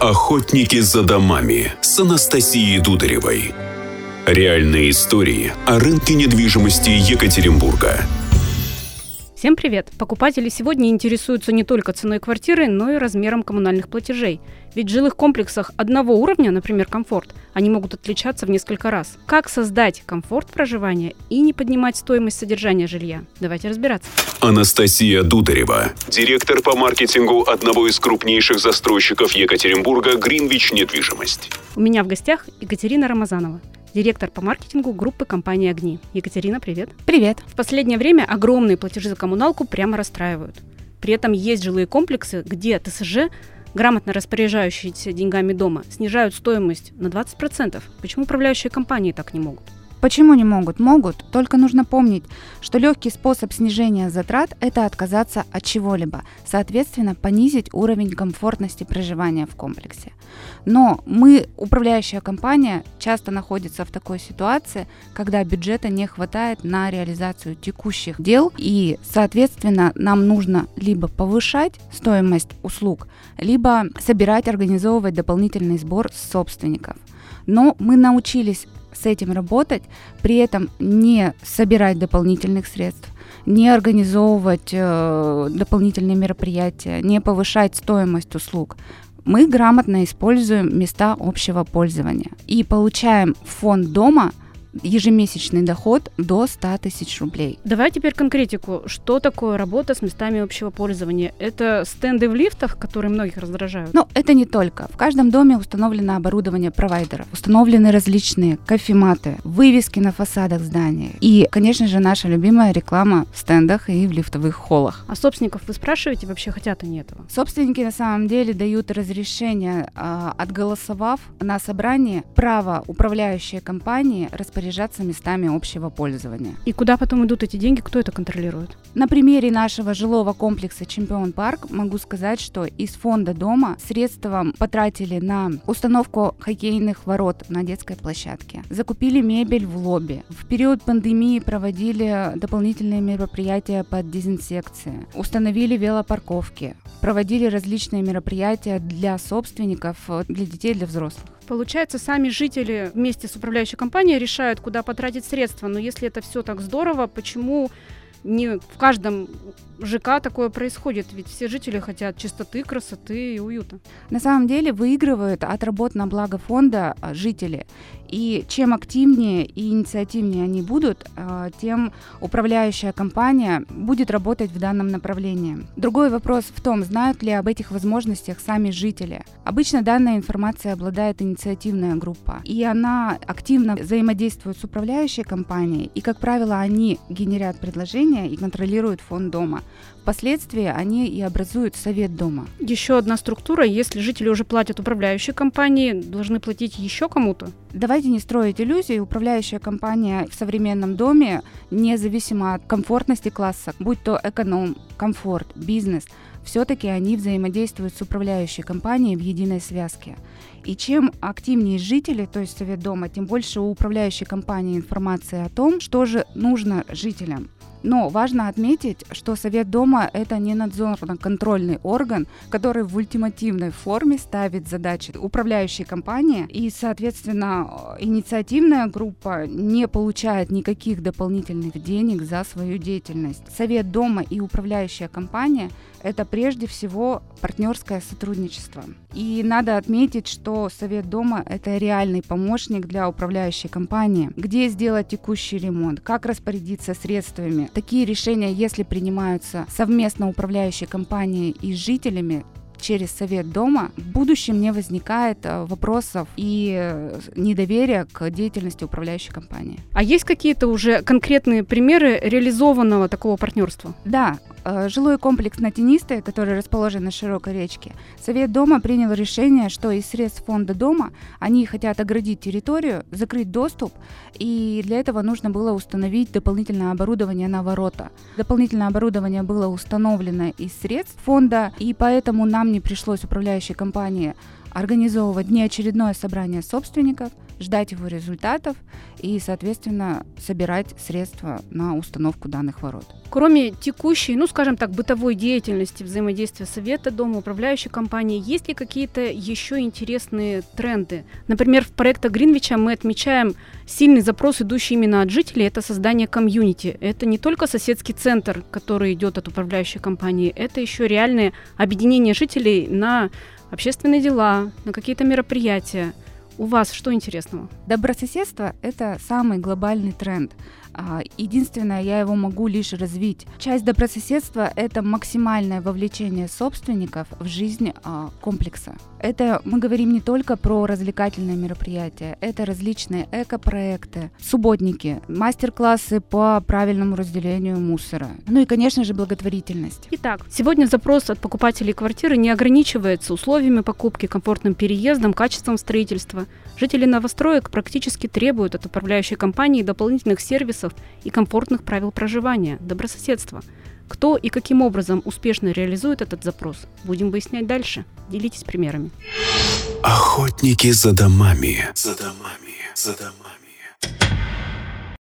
Охотники за домами с Анастасией Дударевой. Реальные истории о рынке недвижимости Екатеринбурга. Всем привет! Покупатели сегодня интересуются не только ценой квартиры, но и размером коммунальных платежей. Ведь в жилых комплексах одного уровня, например, комфорт, они могут отличаться в несколько раз. Как создать комфорт проживания и не поднимать стоимость содержания жилья? Давайте разбираться. Анастасия Дударева, директор по маркетингу одного из крупнейших застройщиков Екатеринбурга «Гринвич Недвижимость». У меня в гостях Екатерина Рамазанова, директор по маркетингу группы компании «Огни». Екатерина, привет. Привет. В последнее время огромные платежи за коммуналку прямо расстраивают. При этом есть жилые комплексы, где ТСЖ грамотно распоряжающиеся деньгами дома снижают стоимость на 20%. Почему управляющие компании так не могут? Почему не могут? Могут, только нужно помнить, что легкий способ снижения затрат – это отказаться от чего-либо, соответственно, понизить уровень комфортности проживания в комплексе. Но мы, управляющая компания, часто находится в такой ситуации, когда бюджета не хватает на реализацию текущих дел, и, соответственно, нам нужно либо повышать стоимость услуг, либо собирать, организовывать дополнительный сбор собственников. Но мы научились с этим работать, при этом не собирать дополнительных средств, не организовывать э, дополнительные мероприятия, не повышать стоимость услуг. Мы грамотно используем места общего пользования и получаем фонд дома – ежемесячный доход до 100 тысяч рублей. Давай теперь конкретику. Что такое работа с местами общего пользования? Это стенды в лифтах, которые многих раздражают? Ну, это не только. В каждом доме установлено оборудование провайдеров. Установлены различные кофематы, вывески на фасадах здания. И, конечно же, наша любимая реклама в стендах и в лифтовых холлах. А собственников вы спрашиваете, вообще хотят они этого? Собственники на самом деле дают разрешение, а, отголосовав на собрании право управляющей компании распоряжаться распоряжаться местами общего пользования. И куда потом идут эти деньги, кто это контролирует? На примере нашего жилого комплекса «Чемпион Парк» могу сказать, что из фонда дома средства потратили на установку хоккейных ворот на детской площадке, закупили мебель в лобби, в период пандемии проводили дополнительные мероприятия по дезинсекции, установили велопарковки, проводили различные мероприятия для собственников, для детей, для взрослых. Получается, сами жители вместе с управляющей компанией решают, куда потратить средства. Но если это все так здорово, почему не в каждом ЖК такое происходит, ведь все жители хотят чистоты, красоты и уюта. На самом деле выигрывают от работ на благо фонда а, жители. И чем активнее и инициативнее они будут, а, тем управляющая компания будет работать в данном направлении. Другой вопрос в том, знают ли об этих возможностях сами жители. Обычно данная информация обладает инициативная группа, и она активно взаимодействует с управляющей компанией, и, как правило, они генерят предложения и контролируют фонд дома. Впоследствии они и образуют совет дома. Еще одна структура, если жители уже платят управляющей компании, должны платить еще кому-то? Давайте не строить иллюзии. Управляющая компания в современном доме, независимо от комфортности класса, будь то эконом, комфорт, бизнес, все-таки они взаимодействуют с управляющей компанией в единой связке. И чем активнее жители, то есть совет дома, тем больше у управляющей компании информации о том, что же нужно жителям. Но важно отметить, что Совет Дома – это не надзорно-контрольный орган, который в ультимативной форме ставит задачи управляющей компании, и, соответственно, инициативная группа не получает никаких дополнительных денег за свою деятельность. Совет Дома и управляющая компания – это прежде всего партнерское сотрудничество. И надо отметить, что Совет Дома – это реальный помощник для управляющей компании, где сделать текущий ремонт, как распорядиться средствами, Такие решения, если принимаются совместно управляющей компанией и жителями, через совет дома, в будущем не возникает э, вопросов и э, недоверия к деятельности управляющей компании. А есть какие-то уже конкретные примеры реализованного такого партнерства? Да, жилой комплекс на Тенистой, который расположен на широкой речке, Совет дома принял решение, что из средств фонда дома они хотят оградить территорию, закрыть доступ, и для этого нужно было установить дополнительное оборудование на ворота. Дополнительное оборудование было установлено из средств фонда, и поэтому нам не пришлось управляющей компании организовывать неочередное собрание собственников, ждать его результатов и, соответственно, собирать средства на установку данных ворот. Кроме текущей, ну, скажем так, бытовой деятельности, взаимодействия совета, дома, управляющей компании, есть ли какие-то еще интересные тренды? Например, в проектах Гринвича мы отмечаем сильный запрос, идущий именно от жителей, это создание комьюнити. Это не только соседский центр, который идет от управляющей компании, это еще реальное объединение жителей на общественные дела, на какие-то мероприятия. У вас что интересного? Добрососедство – это самый глобальный тренд. А, единственное, я его могу лишь развить. Часть добрососедства – это максимальное вовлечение собственников в жизнь а, комплекса. Это мы говорим не только про развлекательные мероприятия, это различные эко-проекты, субботники, мастер-классы по правильному разделению мусора, ну и, конечно же, благотворительность. Итак, сегодня запрос от покупателей квартиры не ограничивается условиями покупки, комфортным переездом, качеством строительства. Жители новостроек практически требуют от управляющей компании дополнительных сервисов и комфортных правил проживания, добрососедства. Кто и каким образом успешно реализует этот запрос, будем выяснять дальше. Делитесь примерами. Охотники за домами. За домами. За домами.